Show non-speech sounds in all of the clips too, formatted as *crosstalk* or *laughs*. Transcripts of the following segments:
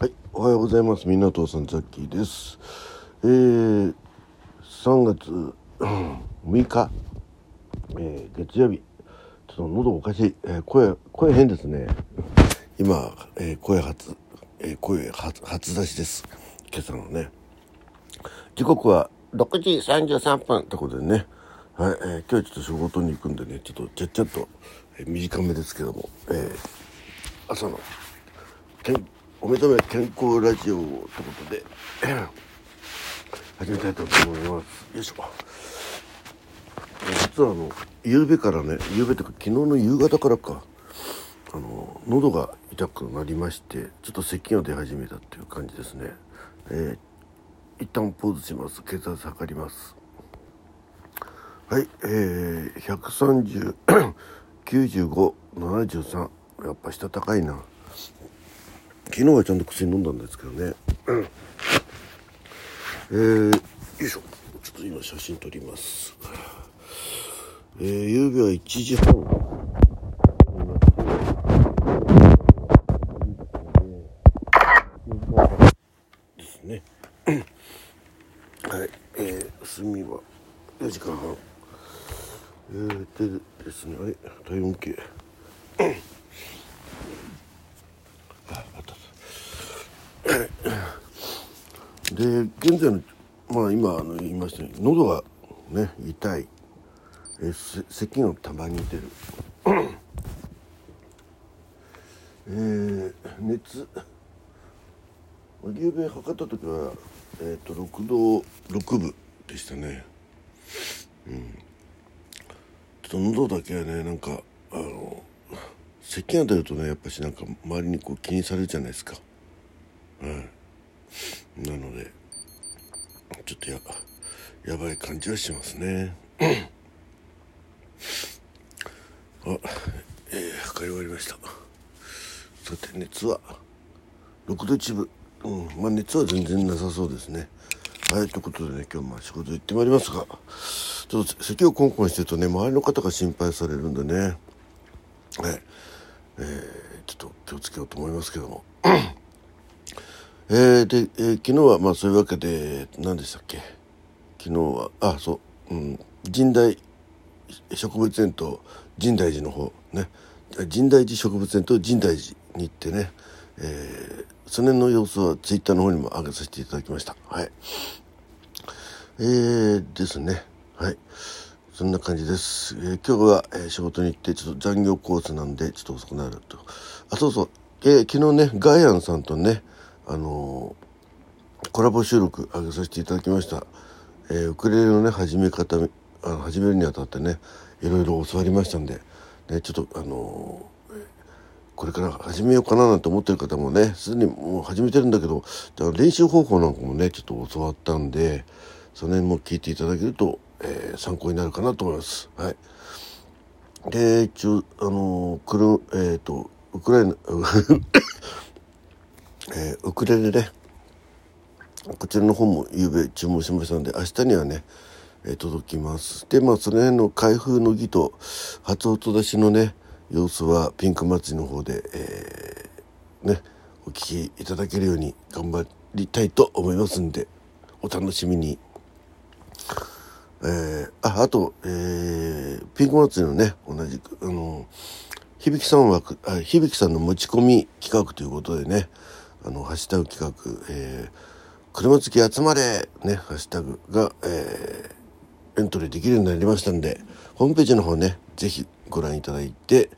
はい、おはようございます。港さんザッキーです。えー、3月6日、えー月曜日。ちょっと喉おかしい。えー声、声変ですね。今、えー声初、えー声初、初出しです。今朝のね。時刻は6時33分ってことでね。はい、えー今日はちょっと仕事に行くんでね、ちょっとちゃっちゃっと、えー短めですけども、えー朝のけんお目覚め健康ラジオということで始めたいと思います。よいしょ。実はあの夕べからね夕べというか昨日の夕方からかあの喉が痛くなりましてちょっと咳が出始めたっていう感じですね。えー、一旦ポーズします。血圧測ります。はいえー、130 95 73やっぱ下高いな昨日はちゃんと薬飲んだんですけどね、うん。えー、よいしょ。ちょっと今写真撮ります。えー、夕べは1時半。で。すね。はい。えー、休みは4時間半。えー、でですねあれ体温計で現在のまあ今あの言いましたように喉がね痛い、えせ咳がたまに出る。えー、熱。夕べ測った時は、えー、と6度6分でしたね。うん。ちょっと喉だけはねなんかあの咳が出るとねやっぱしなんか周りにこう気にされるじゃないですか。はいなのでちょっとややばい感じはしますね。*clears throat* あえー、測り終わりました。さて熱は6度1分うんまあ熱は全然なさそうですね。はいということでね今日も仕事行ってまいりますがちょっと咳をコンコンしてるとね周りの方が心配されるんでね。はいえー、ちょっと気をつけようと思いますけども。*clears throat* えー、で、えー昨日はまあそういうわけで何でしたっけ？昨日はあそう、うん、神代植物園と深大寺の方ね。深大寺植物園と深大寺に行ってね、えーその辺の様子はツイッターの方にも上げさせていただきました。はい。えー、ですね。はい。そんな感じです、えー今日は、えー仕事に行ってちょっと残業コースなんでちょっと遅くなると。あそうそう、えー昨日ねガイアンさんとねあのコラボ収録上げさせていただきました、えーウクレレのね始め方あの始めるにあたってねいろいろ教わりましたんで、ね、ちょっとあのこれから始めようかななんて思ってる方もねすでにもう始めてるんだけどだ練習方法なんかもねちょっと教わったんでその辺も聞いていただけると、えー参考になるかなと思います。はいで一応あのーくるえっ、とウクライナ *laughs* えーウクレレねこちらの方も夕べ注文しましたので明日にはね、えー届きますでまあその辺の開封の儀と初音出しのね様子はピンク祭りの方で、えーねお聞きいただけるように頑張りたいと思いますんでお楽しみに。えーああと、えーピンク祭りのね同じくあの響さん枠あ響さんの持ち込み企画ということでねあのハッシュタグ企画、えー車好き集まれねハッシュタグが、えーエントリーできるようになりましたんでホームページの方ねぜひご覧いただいて、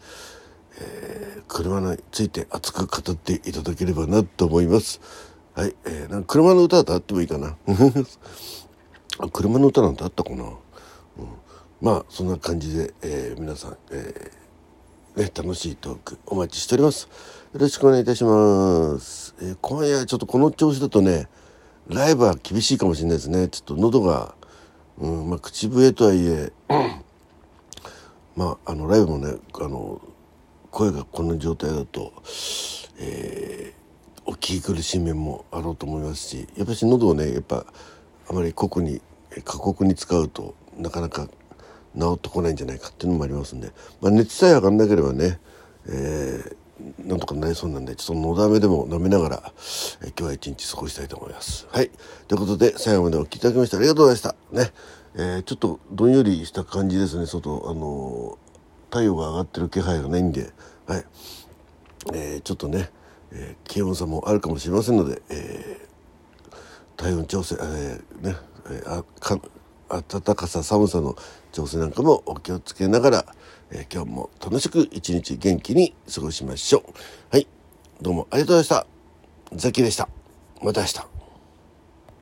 えー車について熱く語っていただければなと思います。はい、えーなんか車の歌だとあってもいいかな。*laughs* 車の歌なんてあったかな、うん、まあそんな感じで、えー皆さん、えーね、楽しいトークお待ちしております。よろしくお願いいたします、えー今夜ちょっとこの調子だとねライブは厳しいかもしれないですね。ちょっと喉が、うんまあ、口笛とはいえまああのライブもねあの声がこんな状態だと、えーお聞き苦しい面もあろうと思いますしやっぱし喉をねやっぱあまり酷に過酷に使うとなかなか治ってこないんじゃないかっていうのもありますんで、まあ、熱さえ上がんなければね、えーなんとかなりそうなんでちょっとのだめでも舐めながら、え今日は一日過ごしたいと思います。はい。ということで最後までお聴きいただきましてありがとうございました。ね。えー、ちょっとどんよりした感じですね。外あの太陽が上がってる気配がないんで。はい、えー、ちょっとね、えー、気温差もあるかもしれませんので、えー、体温調整、えー、ね、えー、あか暖かさ寒さの調整なんかもお気をつけながら、えー、今日も楽しく一日元気に過ごしましょう。はい。どうもありがとうございました。ザキでした。また明日。